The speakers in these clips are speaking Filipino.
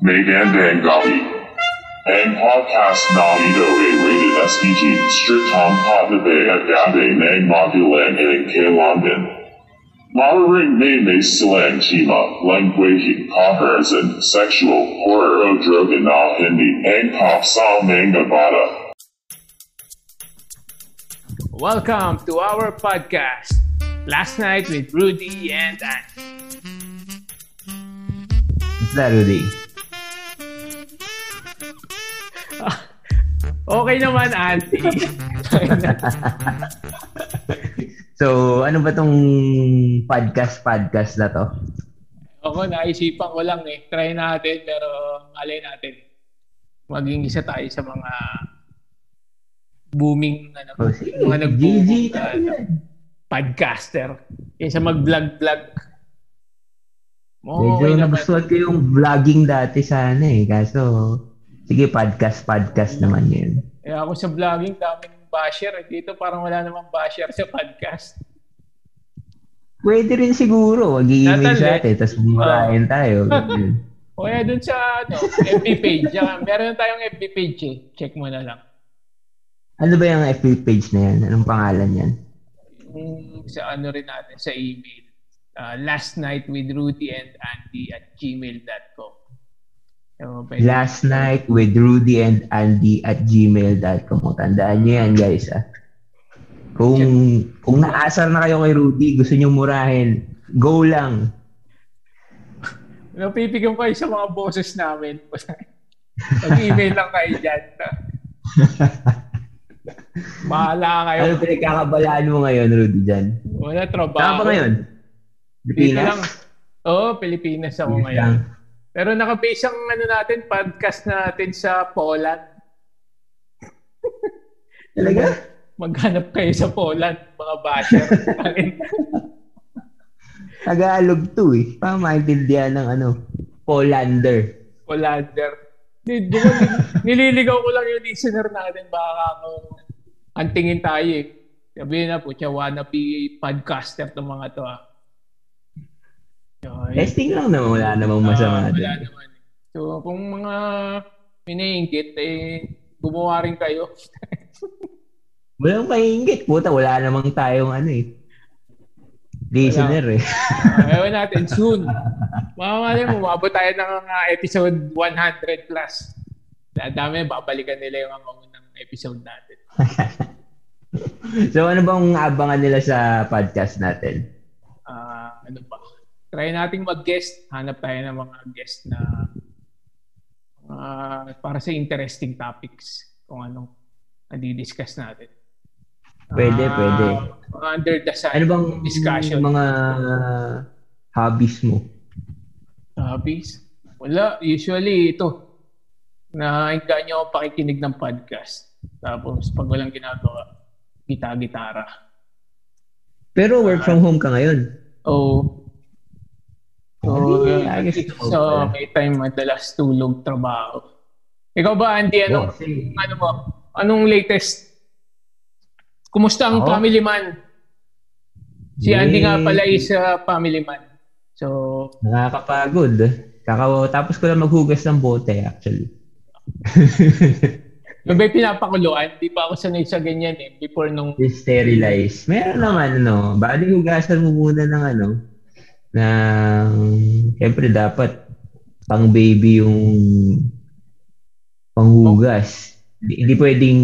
Magandang Gabi. Ang podcast Nalito A rated SPG strict Hong Patabe at Gabe Nang Magulang and Kailangan. Maring may may silang chima, language, comparison, sexual, horror o droga na hindi, ang pop sa mga bata. Welcome to our podcast. Last night with Rudy and Anne. What's that, Rudy? Okay naman, Auntie. So, ano ba tong podcast-podcast na to? Ako, naisipan ko lang eh. Try natin, pero malay natin. Maging isa tayo sa mga booming, ano, Oh, sige. mga GG nag-boom na, ano, podcaster. Yung sa mag-vlog-vlog. Oo, Medyo okay nagustuhan ko yung vlogging dati sana eh. Kaso, sige, podcast-podcast naman yun. Eh, ako sa vlogging, daming basher. Eh, Dito parang wala namang basher sa podcast. Pwede rin siguro. Mag-i-email eh. atin, tapos bumarahin tayo. Ganun. O kaya dun sa ano, FB page. Meron tayong FB page eh. Check mo na lang. ano ba yung FB page na yan? Anong pangalan yan? Sa ano rin natin, sa email. Uh, last night with Rudy and Andy at gmail.com. Pwede- Last night with Rudy and Andy at gmail.com. Tandaan nyo yan, guys. Ah. Kung, kung naasar na kayo kay Rudy, gusto nyo murahin, go lang. Napipigyan kayo sa mga boses namin. Mag-email lang kayo dyan. Bahala kayo. Ano pinagkakabalaan mo ngayon, Rudy, dyan? Wala trabaho. Saan ba ngayon? Dito Pilipinas? lang. Oo, Pilipinas ako Pilipinas ngayon. lang. Pero nakabase ang ano natin, podcast natin sa Poland. Talaga? Maghanap kayo sa Poland, mga basher. Tagalog to eh. Para maintindihan ng ano, Polander. Polander. Nililigaw ko lang yung listener natin. Baka ako, antingin tayo eh. Sabihin na po, siya wannabe podcaster ng mga to ah. Yun. Testing lang naman, wala namang masama wala doon. naman. So, kung mga iniinggit, eh, gumawa rin kayo. Walang paingit. Puta, wala namang tayong ano eh. Listener eh. Uh, ewan natin, soon. Mamamali mo, mabot tayo ng uh, episode 100 plus. Dami, babalikan nila yung mga unang episode natin. so ano bang abangan nila sa podcast natin? Ah, ano ba? Try nating mag-guest. Hanap tayo ng mga guest na ah, para sa interesting topics kung anong nadi-discuss natin. Pwede, Ah, pwede. Under the sun Ano bang discussion. mga hobbies mo? Hobbies? Wala. Usually, ito. Nainggan niyo ako pakikinig ng podcast. Tapos, pag walang ginagawa, gita-gitara. Pero work from home ka ngayon. Oh. So, Hindi, uh, I guess so, may time madalas tulog, trabaho. Ikaw ba, Andy, ano, Oh, sige. ano mo? Anong latest? Kumusta ang Ako? family man? Si Andy nga pala is a family man. So, Nakakapagod. Kaka tapos ko lang maghugas ng bote actually. yung ba'y pinapakuluan? Di pa ako sanay sa ganyan eh. Before nung sterilize. Meron naman ano, bali hugasan mo muna ng ano ng siyempre dapat pang baby yung panghugas. Hindi, hindi pwedeng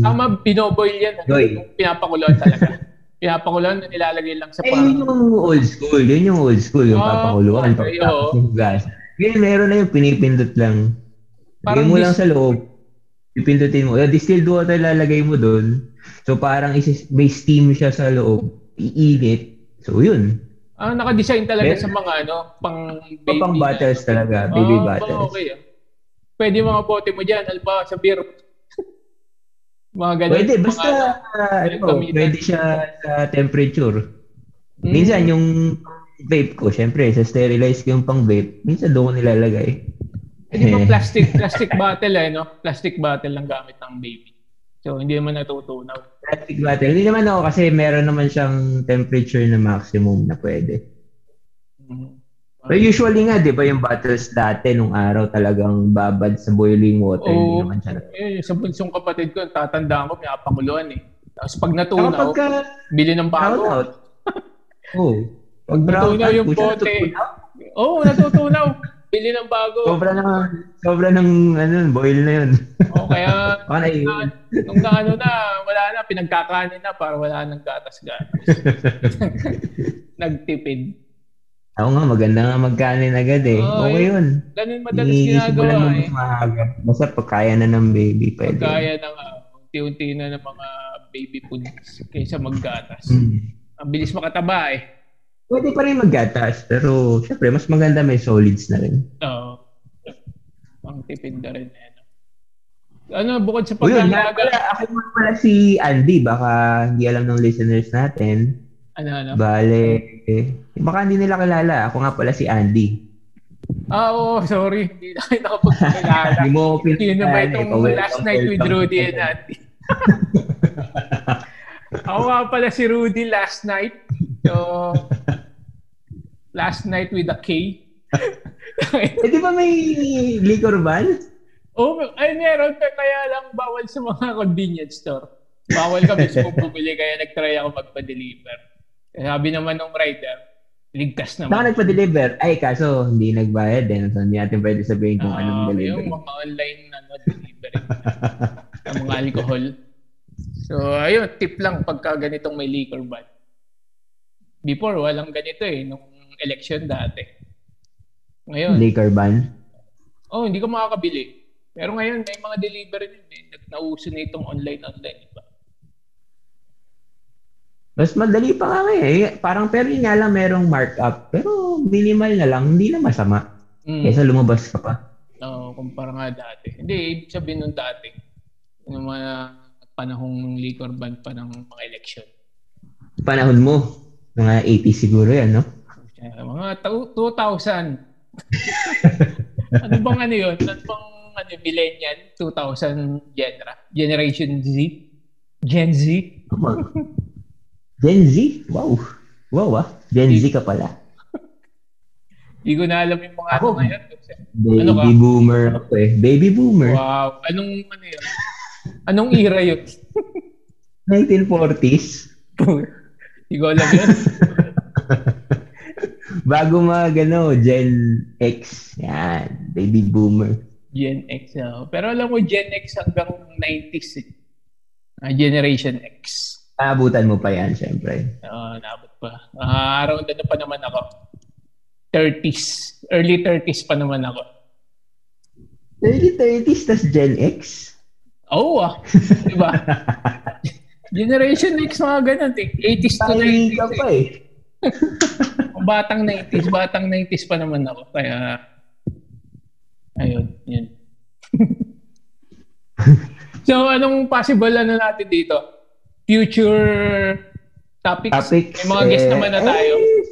Tama, binoboil yan. Goy. Yung Pinapakuluan talaga. pinapakuluan, nilalagay lang sa eh, parang... yun yung old school. Yun yung old school. Yung Oh, okay, Pagkatapos oo. yung hugas. Ngayon, meron na yung pinipindot lang. Lagay Parang mo dis- lang sa loob. Pipindutin mo. Yung distilled water lalagay mo doon. So, parang isis, may steam siya sa loob. Iinit. So, yun. Ah, naka-design talaga Meron- sa mga ano, pang Pa baby. pang na- bottles talaga. Baby Ah, bottles. Okay ah. Pwede mga bote mo dyan, alba sa beer. mga ganun. Pwede. mga Basta, ano. uh, ano, gamitan. pwede siya sa temperature. Mm. Minsan, yung vape ko, syempre, sa sterilize ko yung pang vape, minsan doon ko nilalagay. Eh, di ba plastic, plastic bottle eh, no? Plastic bottle lang gamit ng baby. So, hindi naman natutunaw. Plastic bottle. Hindi naman ako kasi meron naman siyang temperature na maximum na pwede. Mhm. Pero usually nga, di ba yung battles dati nung araw talagang babad sa boiling water. hindi Oo. naman siya. Eh, sa bunsong kapatid ko, tatandaan ko, pinapakuluan eh. Tapos pag natunaw, pagka bili ng bago. out, oh, pag natunaw yung bote. Oo, oh, natutunaw. Bili ng bago. Sobra na, sobra ng ano, boil na yun. O kaya, Baka na na, nung na ano na, wala na, pinagkakanin na para wala nang gatas-gatas. Nagtipid. Ako nga, maganda nga magkanin agad eh. Oo, okay yun. Ganun madalas lang ginagawa ng eh. mas maaga. Basta pagkaya na ng baby, pwede. Pagkaya na nga, unti-unti na ng mga baby foods kaysa maggatas. Hmm. Ang bilis makataba eh. Pwede pa rin maggatas, pero syempre, mas maganda may solids na rin. Oo. Ang tipid na rin. eh, no? Ano, bukod sa yun, paglalaga, pala, ako nga pala si Andy, baka hindi alam ng listeners natin. ano, ano? Bale, eh, baka hindi nila kilala. Ako nga pala si Andy. Ah, oo, sorry. Hindi na kayo nakapagpakilala. Hindi mo ako Sino ba pinagkala, itong eh. Last night with. Rudy and Andy? Ako nga pala si Rudy last night. So, last night with a K. Eh, di ba may liquor ban? oh, ay meron pa kaya lang bawal sa mga convenience store. Bawal kami sa bumili kaya nag-try ako magpa-deliver. Eh, Sabi naman ng rider, ligtas naman. nagpa-deliver. Ay, kaso hindi nagbayad din. So, hindi natin pwede sabihin kung Ah, anong yung delivery. mga online ano, delivery ng mga alcohol. So, ayun, tip lang pagka ganitong may liquor ban. Before, walang ganito eh, nung election dati. Ngayon, Liquor ban. oh, hindi ka makakabili. Pero ngayon, may mga delivery din eh. Nauso na itong online-online. Diba? Mas madali pa nga eh. Parang pero yun nga lang merong markup. Pero minimal na lang. Hindi na masama. Mm. Kesa lumabas ka pa. Oo, kumpara nga dati. Hindi, ibig sabihin nung dati, yung mga panahong liquor ban pa ng mga election. Panahon mo. Mga 80 siguro yan, no? Mga tau- 2,000. ano bang ano yun? Ano bang ano, millennial? 2000 genera? Generation Z? Gen Z? Gen Z? Wow. Wow ah. Gen Z ka pala. Hindi ko na alam yung mga Ako. ano ngayon. Baby Ano ka? boomer ako eh. Baby boomer. Wow. Anong ano yun? Anong era yun? 1940s. Hindi ko alam yun. Bago mag ano, Gen X. Yan. Baby boomer. Gen X. ah. Pero alam mo, Gen X hanggang 90s eh. Ah, Generation X. Naabutan mo pa yan, syempre. Ah, naabot pa. Ah, around ano pa naman ako? 30s. Early 30s pa naman ako. Early 30s, tas Gen X? Oo ah. Diba? Generation X mga ganun. eh. 80s to Tiny 90s. ka pa eh. eh. Batang 90s. Batang 90s pa naman ako. Kaya, ayun. Yun. so, anong possible ano natin dito? Future topics? Topics. May mga guest eh, naman na tayo. eh,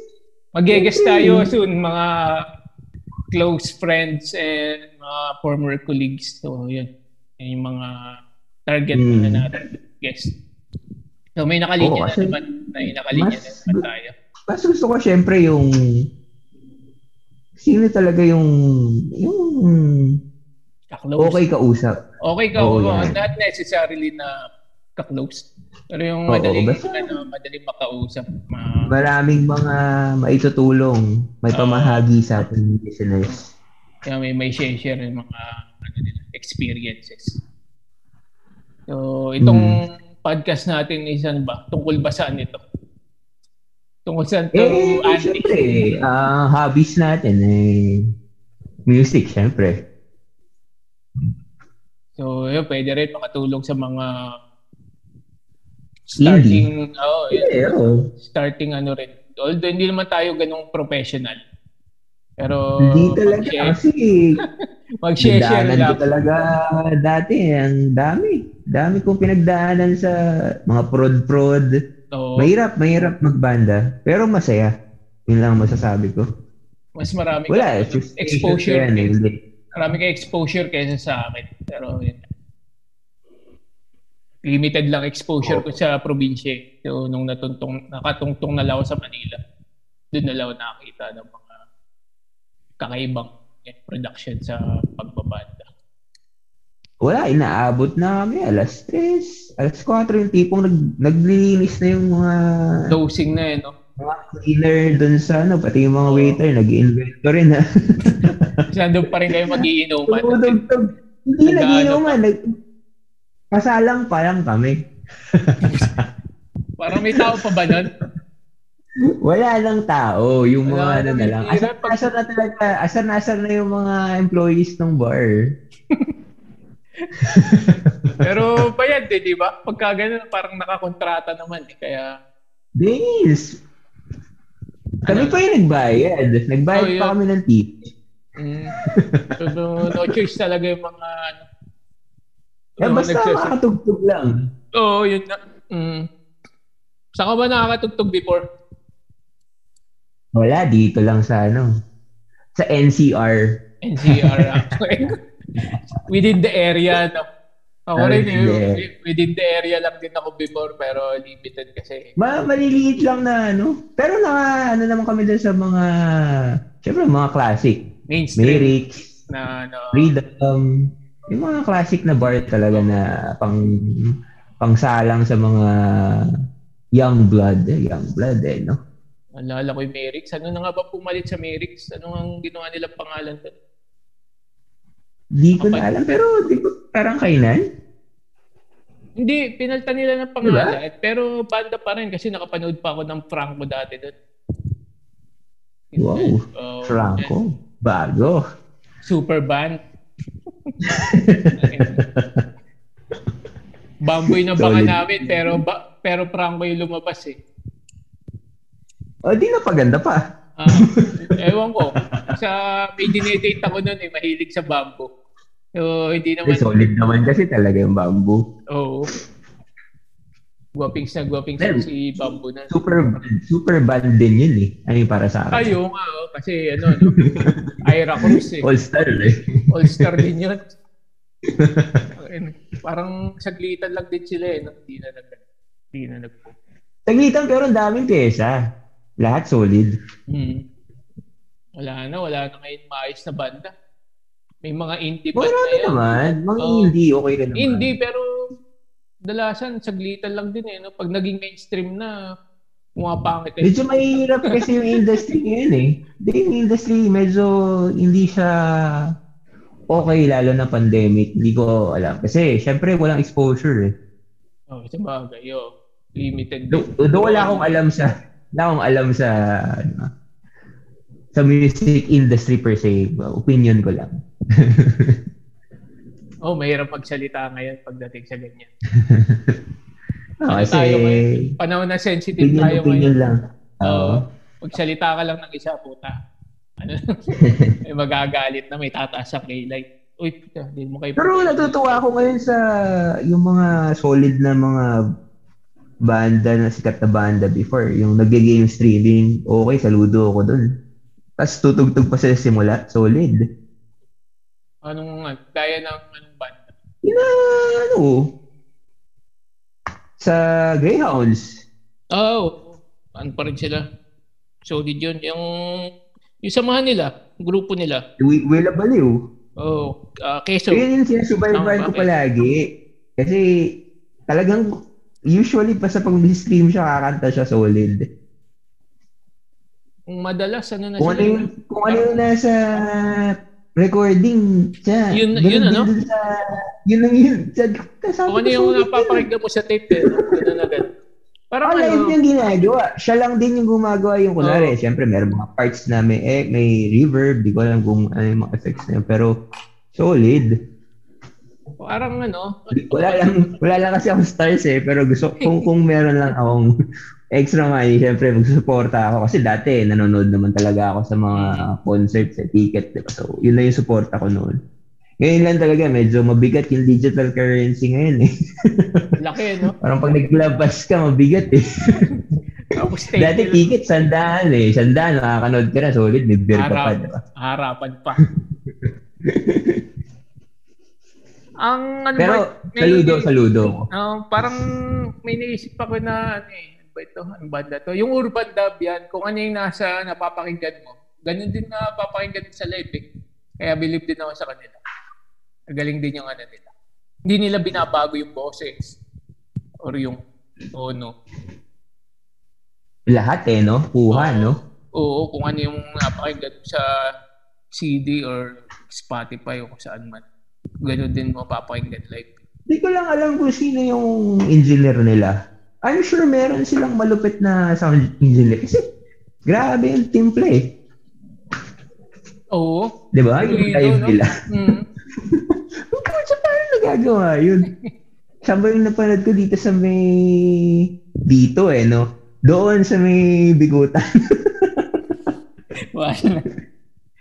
Mag-guest tayo soon, mga close friends and mga former colleagues. So, yun. Yan yung mga target Hmm. na natin guest. So, may nakalinya Oo, na naman. May nakalinya na mas- naman tayo. Mas gusto ko syempre yung sino talaga yung yung Kaklose. okay kausap. Okay ka. Oo, yan. not necessarily na kaklose. Pero yung Oo, madaling, basta- ano, madaling makausap. Ma- Maraming mga maitutulong, may Oo. pamahagi sa ating listeners. Kaya may may share share yung mga ano nila, experiences. So, itong Hmm. Podcast natin is ano ba? Tungkol ba saan ito? Tungkol saan to, Eh, Andy? syempre, ah hobbies natin eh music syempre. So, yun, pwede rin makatulong sa mga starting, oh, yun, Eh, oo. starting ano rin. Although hindi naman tayo ganong professional. Pero Hindi talaga mag-share, kasi mag-share share Pinagdaanan ko lang. talaga dati. Ang dami. Dami kong pinagdaanan sa mga prod-prod. So, Mahirap, mahirap magbanda. Pero masaya. Yun lang ang masasabi ko. mas marami Wala, ka- exposure. Yan, eh. Marami ka exposure kaysa sa akin. Pero yun. Limited lang exposure ko sa probinsya. eh. So, nung natuntong, nakatungtong na lang ako sa Manila, doon na lang nakakita ng mga kakaibang production sa pagbabanda? Wala, inaabot na kami. Alas 3, alas 4 yung tipong nag, naglilinis na yung mga Dosing na eh, no? mga cleaner dun sa ano, pati yung mga waiter, nag-invento rin ha. Nandun pa rin kayo magiinuman. Tumutugtog. Hindi Nag-ano nag-inuman. Nag... Kasalang pa lang kami. Parang may tao pa ba nun? Wala lang tao. Yung mga Wala ano na lang. Asar, pag- asar na talaga. Asar na asar na yung mga employees ng bar. Pero bayad eh, di ba? Pagka ganun, parang nakakontrata naman eh. Kaya, Dennis! Kami Ano? pa yung nagbayad. Nagbayad Oh, pa kami ng tip. mm, so, no, no choice talaga yung mga ano. Eh, yung basta makatugtog lang. Oo, yun na. Mm. Saan ka ba nakakatugtog before? Wala, dito lang sa ano. Sa NCR. NCR. actually. within the area, no? Ako Ah, rin, within the area. within the area lang din ako before, pero limited kasi. Ma maliliit lang na ano. Pero na ano naman kami dun sa mga, syempre mga classic. Mainstream Merix, na, ano, Freedom, yung mga classic na bar talaga na pang pangsalang sa mga young blood. Eh, young blood eh, no? Alala ko yung Merix. Ano na nga ba pumalit sa Merix? Ano ang ginawa nilang pangalan doon? Di ko na alam, pero di ko, parang kainan. Hindi, pinaltan nila ng pangalan. Pero banda pa rin kasi nakapanood pa ako ng Franco dati doon. Wow, Oh, Franco, bago. Super band. Bamboy na baka Solid. namin pero ba, pero Franco yung lumabas eh. O, di na paganda pa. Ah, ewan ko. Sa may dinedate ako noon eh, mahilig sa bamboo. So, hindi Eh, naman. solid naman kasi talaga yung bamboo. Oo. Guwapings na guwapings Well, si bamboo na. Super, super band din yun eh. Ano yung para sa akin? Ayo nga, oh, kasi ano, no? Ira Cruz eh. All-star eh. All-star din yun. Parang saglitan lang din sila eh. No? Hindi na nag hindi na nag Taglitan pero ang daming pyesa. Lahat solid. hmm. Wala na, wala na ngayon maayos na banda. May mga indie band Wala na na yan. naman. Mga Oo. indie, okay ka naman. Indie, pero dalasan, saglitan lang din eh. No? Pag naging mainstream na, pumapangit eh. Medyo mahirap kasi yung industry ngayon eh. Yung industry medyo hindi siya okay lalo na pandemic. Hindi ko alam. Kasi syempre walang exposure eh. Oh, sa bagay, oh. Limited Do, do wala akong alam sa wala akong alam sa ano, sa music industry per se. Opinion ko lang. Oh, mahirap magsalita ngayon pagdating sa ganyan. Ano kasi tayo ngayon? Panahon na sensitive opinion, tayo opinion ngayon. lang. Oo. Oo. Magsalita ka lang ng isa, puta. Ano, may magagalit na may tataas sa kilay. Uy, puta, hindi mo kayo... Pero natutuwa ako ngayon sa yung mga solid na mga banda na sikat na banda before. Yung nag-game streaming, okay, saludo ako dun. Tapos tutugtog pa sa simula, solid. Anong, gaya ng anong banda? Yun na, ano, sa Greyhounds. Oh, ano pa rin sila? Solid yun. Yung, yung samahan nila, grupo nila. Wi- Willa Baliw. Oh, uh, Keso. Yun yung sinusubaybayan ko palagi. Kasi talagang usually pa sa pag-stream siya, kakanta siya solid. Kung madalas, ano na Kung ano yung, kung ano yung nasa recording siya. Yun- ganun yun, ano? dun Sa, yun lang yun. Sa, sabi Kung ano yung napapakinggan mo sa tape, eh. no? Ganun na ganun. Parang Ah, live ano, yung ginagawa. Siya lang din yung gumagawa yung kunwari. Oo. Siyempre, meron mga parts na may, eh, may reverb. Di ko alam kung ano yung mga effects na yun. Pero, solid. Parang ano, Wala lang, wala lang kasi akong stars eh. Pero gusto, kung, kung meron lang akong extra money, siyempre, magsusuporta ako. Kasi dati, nanonood naman talaga ako sa mga concerts, eh, ticket. Diba? So, yun na yung suporta ko noon. Ngayon lang talaga, medyo mabigat yung digital currency ngayon eh. laki, no? Parang pag naglabas ka, mabigat eh. Dati ticket, sandaan eh. Sandaan, nakakanood ka na, solid, may beer ka pa, diba? harapan pa. Ang ano Pero, ba, may- saludo, saludo ko. Ah, parang may naisip ako na ano eh, ano ba ito? Ang banda to? Yung urban dub yan, kung ano yung nasa napapakinggan mo, ganun din na papakinggan sa live eh. Kaya believe din ako sa kanila. Galing din yung ano nila. Hindi nila binabago yung boses or yung tono. Lahat eh, no? Kuha, Oo. no? Oo, kung ano yung napakinggan sa CD or Spotify o kung saan man. Ganun din mo papakinggan live. Hindi ko lang alam kung sino yung engineer nila. I'm sure meron silang malupit na sound engineer. Kasi grabe yung timple eh. Oo. Di ba? Yung live no? nila. Mm. Pucha, paano nagagawa yun? Saan ba yung napanood ko dito sa may... Dito eh, no? Doon sa may bigutan. Wala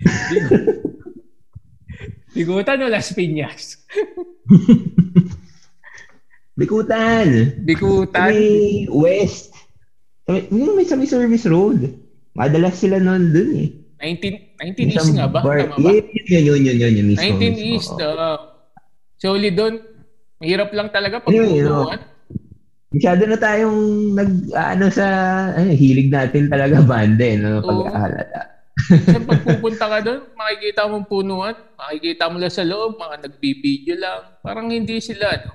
na. Bigutan o Las Piñas? bigutan! Sa Bigutan. may west. May, may, sa may service road. Madalas sila noon dun eh. 19, 19 East nga ba? bar- Tama ba? Yun, yun, yun, yun, yun, yun, mismo. 19 mismo. East. Oo. Uh, solid doon. Mahirap lang talaga pag Anyway, no. pupuan. Masyado na tayong nag, ano sa, ano, hilig natin talaga banda eh, no? Oo. Pag-aalala. Kasi pag pupunta ka doon, makikita mo punuan, makikita mo lang sa loob, mga nagbibideo lang. Parang hindi sila, no?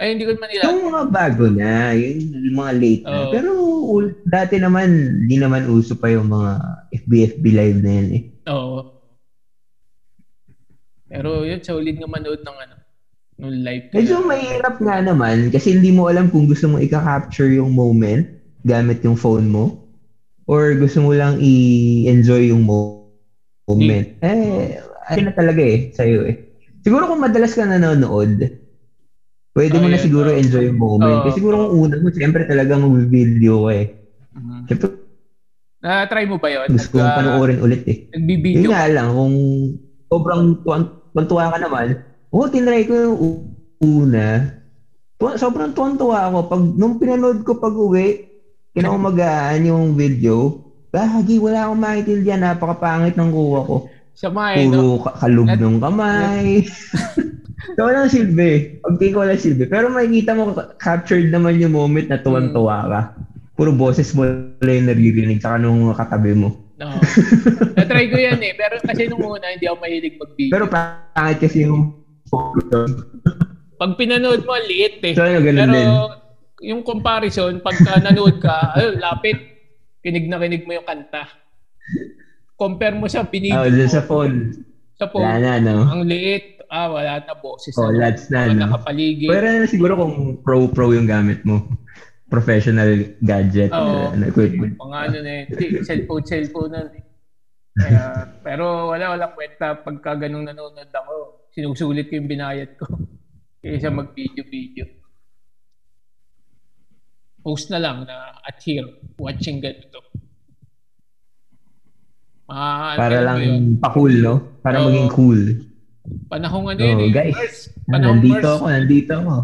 Ay, hindi ko man nila. Yung mga bago na, yung mga late na. Oo. Pero dati naman, di naman uso pa yung mga FBFB live na yan eh. Oo. Pero yun, solid nga manood ng ano, nung live. Medyo mahirap nga naman kasi hindi mo alam kung gusto mo i-capture yung moment gamit yung phone mo or gusto mo lang i-enjoy yung mo- moment. Eh, ano na talaga eh, sa'yo eh. Siguro kung madalas ka nanonood, pwede mo Oh, na yeah. siguro Oh. enjoy yung moment. Oh. Kasi siguro kung una mo, siyempre talagang mag-video ka eh. Mhm. Siyempre, Na-try mo ba yun? gusto kong Nag- panoorin ulit eh. Yun Nagbibideo nga lang, kung sobrang tuwan- tuwan-tuwa ka naman, oo, tinry ko yung una. Tuwa, sobrang tuwan-tuwa ako. Pag, nung pinanood ko pag uwi, kinaumagaan yung video, Gagi, wala akong maintindihan. Napakapangit ng kuha ko. Sama eh, no? Puro ka- kalub At- ng kamay. so, walang silbi. Pag ko walang silbi. Pero makikita mo, captured naman yung moment na tuwan-tuwa ka. Puro boses mo lang yung naririnig saka nung katabi mo. No. Na-try ko yan eh. Pero kasi nung una, hindi ako mahilig mag-video. Pero pangit kasi yung Pag pinanood mo, liit eh. So, ano, ganun Pero din. Yung comparison, pagka nanood ka, ayun, lapit. Kinig na kinig mo yung kanta. Compare mo sa pinili Oh, sa phone. Sa phone. Wala na, no? Ang liit. Ah, wala na boses. Oh, na. na, no? Nakapaligid. Pero na siguro kung pro-pro yung gamit mo. Professional gadget Oo. uh, na equipment. mga ano na yun. Cellphone, cellphone na eh. Kaya, pero wala, wala kwenta. Pagka ganung nanonood ako, sinusulit ko yung binayad ko. Kaysa mag-video-video. Post na lang na at here, watching ganito. Ah, Para ano lang yun? pa-cool, no? Para Oo. maging cool. Panahong ano Oh, yun eh. guys. Mars. Ah, Panahong nandito Mars. ako, nandito ako.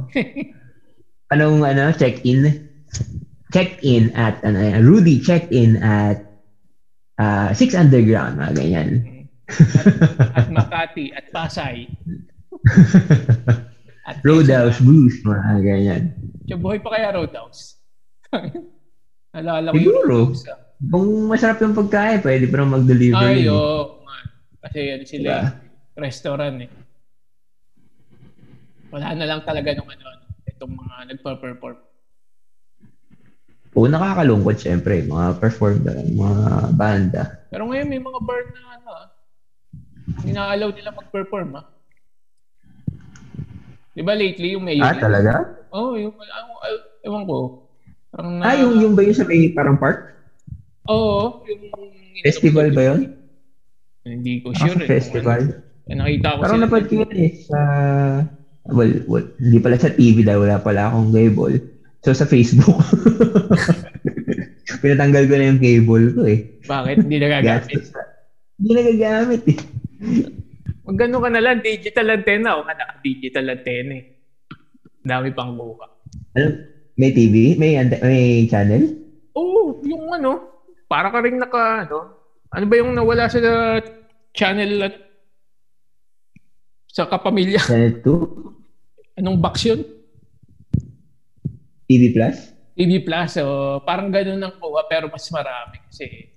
Anong ano, check-in? Check-in at ano, yan, Rudy check-in at uh, Six Underground, mga ganyan. At Makati, at Pasay. At Roadhouse Blues, mga ganyan. Quezon. Buhay pa kaya Roadhouse? Nalala ko Siguro. Kung masarap yung pagkain, pwede pa rin mag-deliver Ay, oo. Kasi ano sila, Diba? restaurant eh. Wala na lang talaga nung ano, itong mga nagpa-perform. Oo, nakakalungkot syempre, mga perform mga banda. Pero ngayon may mga bar na ano, ah, inaalaw nila mag-perform ah. Di ba lately yung mayor? Ah, talaga? Oo, oh, yung, ah, ewan ko. Parang na, Ah, yung, yung ba yung sa may parang park? Oo, yung... Festival ba yun? Hindi ko Ah, sure. sa eh, festival? ano. Eh, nakita ko Parang sila. napad ko yun eh, sa... Well, well, hindi pala sa TV dahil wala pala akong cable. So, sa Facebook. Pinatanggal ko na yung cable ko eh. Bakit hindi nagagamit? Na. Hindi nagagamit eh. Mag gano'n ka na lang, digital antenna. O ka naka-digital antenna eh. Dami pang buka. Ano? May TV? May, may channel? Oo, yung ano, para ka rin naka, ano, ano ba yung nawala sa channel at sa kapamilya? Channel 2? Anong box yun? TV Plus? TV Plus, so parang ganun ang kuha pero mas marami kasi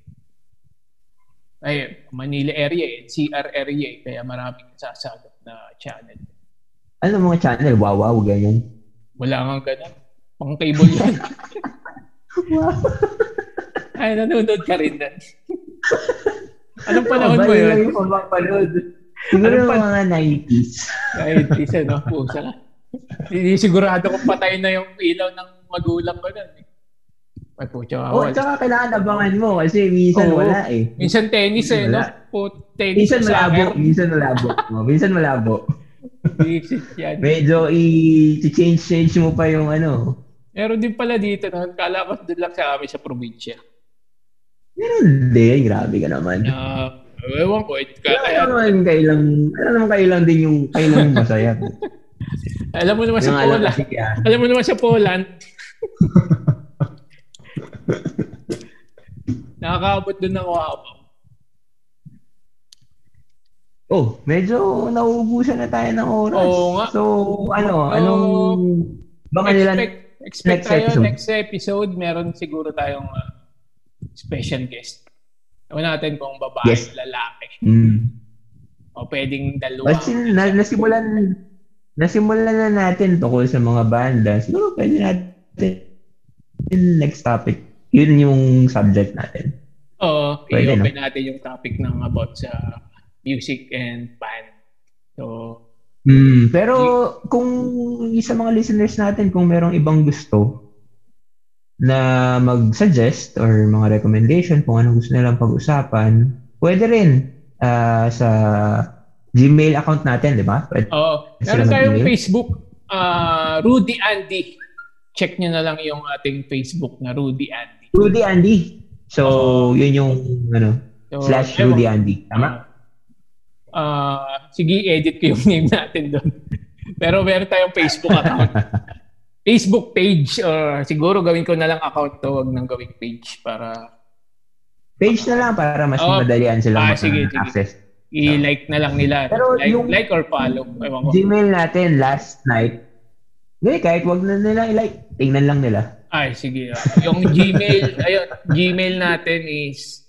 Ay, Manila area eh. CR area eh. Kaya maraming nasasagap na channel. Ano mga channel? Wow, wow, ganyan. Wala nga ganun. Pang cable yan. Wow. Ay, nanonood ka rin doon. Anong panahon oh, mo bali yun? yung pamapanood. Siguro Anong pan- mga 90s. Kahit isa, no? Pusa ka. Hindi sigurado kung patay na yung ilaw ng magulang ko nun. eh. Ay, pucha Oh, ako. tsaka kailangan abangan mo kasi minsan Oo. wala eh. Minsan tennis eh, no? Wala. Po, tennis Minsan sa malabo, soccer. minsan malabo. Oh, minsan malabo. Medyo i-change-change mo pa yung ano. Meron din pala dito, no? Kala ko doon lang sa amin sa probinsya. Hindi, grabe ka naman. Uh, ewan ko, eh, Alam kaya, naman kailang, alam naman kailang din yung kailang yung masaya. alam mo naman sa Poland, alam mo naman sa Poland, nakakaabot doon ng wawaw. Oh, medyo nauubusan na tayo ng oras. Oo nga. So, ano, So, anong, baka nila, expect, expect next tayo episode. next episode, meron siguro tayong uh, special guest. Ewan natin kung babae, Yes. lalaki. mm, O pwedeng dalawa. Kasi na, nasimulan nasimulan na natin tungkol sa mga banda. Siguro pwede natin next topic. Yun yung subject natin. Oo, Pwede, i-open natin yung topic ng about sa music and band. So, Mm, pero kung sa mga listeners natin, kung merong ibang gusto na mag-suggest or mga recommendation kung anong gusto nilang pag-usapan, pwede rin ah, sa Gmail account natin, di ba? Pwede Oo. Meron tayong? Facebook, ah Rudy Andy. Check nyo na lang yung ating Facebook na Rudy Andy. Rudy Andy. So, yun yung ano, So, slash. Rudy Andy. Tama? Ah, sige, edit ko yung name natin doon. Pero meron tayong Facebook account. Facebook page or siguro gawin ko na lang account to, wag nang gawing page para Page na lang para mas Oo. madalian silang Ah, sige, sige. access. i-like na lang nila. Pero like, yung- like or follow. Ewan ko. Gmail natin last night. Hindi, kahit wag na nila i-like. Tingnan lang nila. Ay, sige. Yung Gmail, ayun, Gmail natin is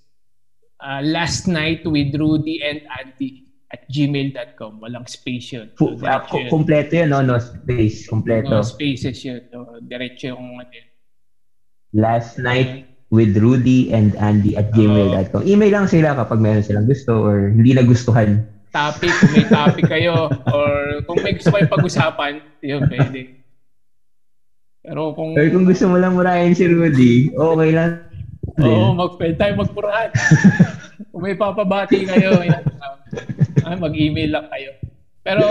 uh, last night with Rudy and Andy at gmail.com. Walang space yun. So, ku- yun. kumpleto yun, no? No space. Kumpleto. No spaces yun. So, diretso yung ano yun. Last night with Rudy and Andy at gmail.com. Email lang sila kapag meron silang gusto or hindi nagustuhan. topic, kung may topic kayo, or kung may gusto kayong pag-usapan, yun, pwede. Pero kung, Or kung gusto mo lang murahin si Rudy, okay lang. oo, mag, pwede tayo magpurahan. kung may papabati kayo, yan, mag-email lang kayo. Pero,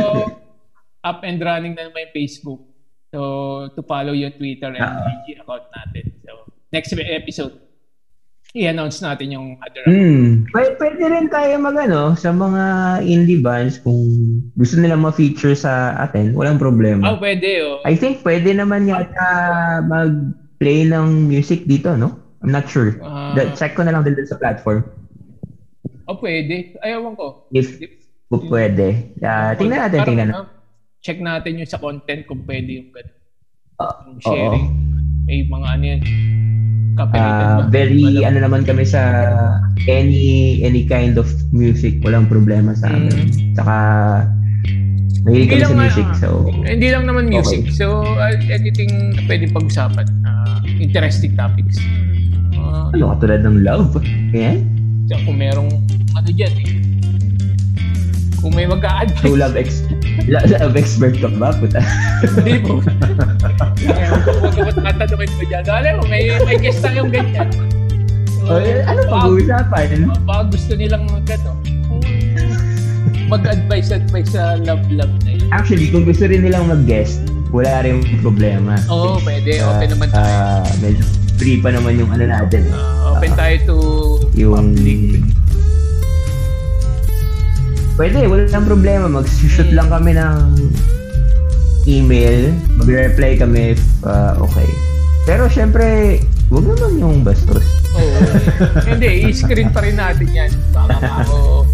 up and running na naman yung Facebook. So, to follow yung Twitter and Ah. IG account natin. So, next episode, i-announce natin yung other account. Hmm. Pwede, pwede rin tayo mag ano, sa mga indie bands kung gusto nila ma-feature sa atin, walang problema. Oh, pwede, oh. I think pwede naman yata mag-play ng music dito, no? I'm not sure. Ah. Da- check ko na lang din sa platform. Oh, pwede. Ayawan ko. If pwede. Ah, tingnan natin, tingnan ah, check natin yung sa content kung pwede yung ganun. Ah, Yung oo. sharing. May mga ano yan. Copyrighted Ah, very Walang- ano naman kami sa any any kind of music, walang problema sa amin. Mm. Saka mahilig Hindi kami sa music, ah, so Hindi lang naman music. Okay. So, uh, anything na pwede pag-usapan. Ah, interesting topics. Ah, ano katulad ng love. Yan. so, kung merong ano dyan eh. Kung may mag-a-advise. So love ex lo- love expert ka ba? Puta. Hindi po. Huwag ko tatanungin mo dyan. Alam mo, may, may guest lang yung ganyan. O, eh, ano pag-uusapan? Baka gusto nilang mag ano, mag-advise advice sa love-love na yun. Actually, kung gusto rin nilang mag-guest, wala rin problema. Oo, pwede. Ah, Open naman tayo. ah, medyo free pa naman yung ano natin. Ah, open tayo to yung public. Pwede, walang problema. Mag-shoot lang kami ng email. Mag-reply kami if ah, okay. Pero syempre, wag naman yung bastos. Oo. Hindi, i-screen pa rin natin yan. Baka ako,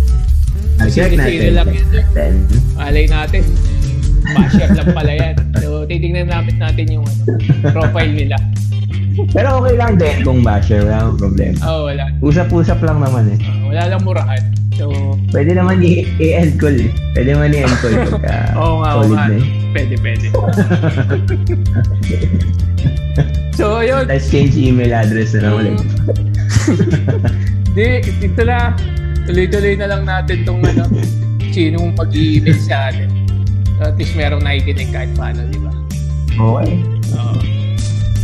Check natin. lang check natin. alay natin. Basher lang pala yan. So, titignan namin natin yung ano, profile nila. Pero okay lang din kung basher, wala akong problema. Oo, oh, wala. Usap-usap lang naman eh. Ah, wala lang murahan. So, Pwede naman i-end call. eh. Pwede naman i-end call pagka oo nga, oo solid nga. na eh. Pwede, pwede. so, yun. Tapos change email address na lang ulit. Di, dito na. Tuloy-tuloy na lang natin tong ano, sinong mag-i-email sa atin. So, at least merong nakikinig kahit paano, di ba? Okay. Oo.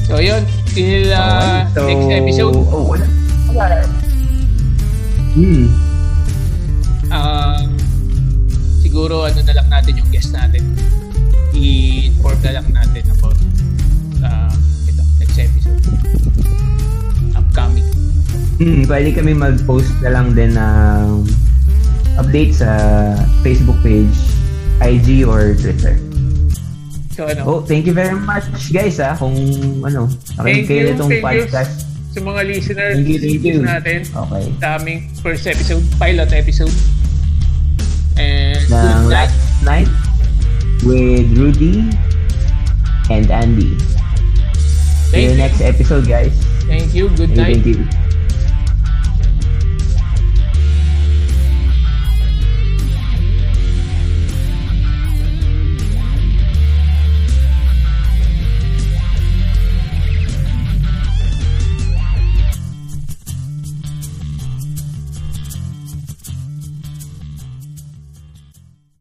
So, yun. Till uh, Okay. So, next episode. Oh, wala. Wala. Hmm. Siguro ano na lang natin yung guest natin. I-inform na lang natin about uh, ito, next episode. Upcoming. Hmm, pwede kami mag-post na lang din ng update sa Facebook page, IG or Twitter. So ano, Oh, thank you very much guys ah kung ano, nakinig kayo nitong thank you. podcast. sa mga listeners Thank you, thank you. natin, Okay. sa aming first episode, pilot episode. And Ng last night with Rudy and Andy. See Thank you you. next episode guys. Thank you. Good night. Thank you.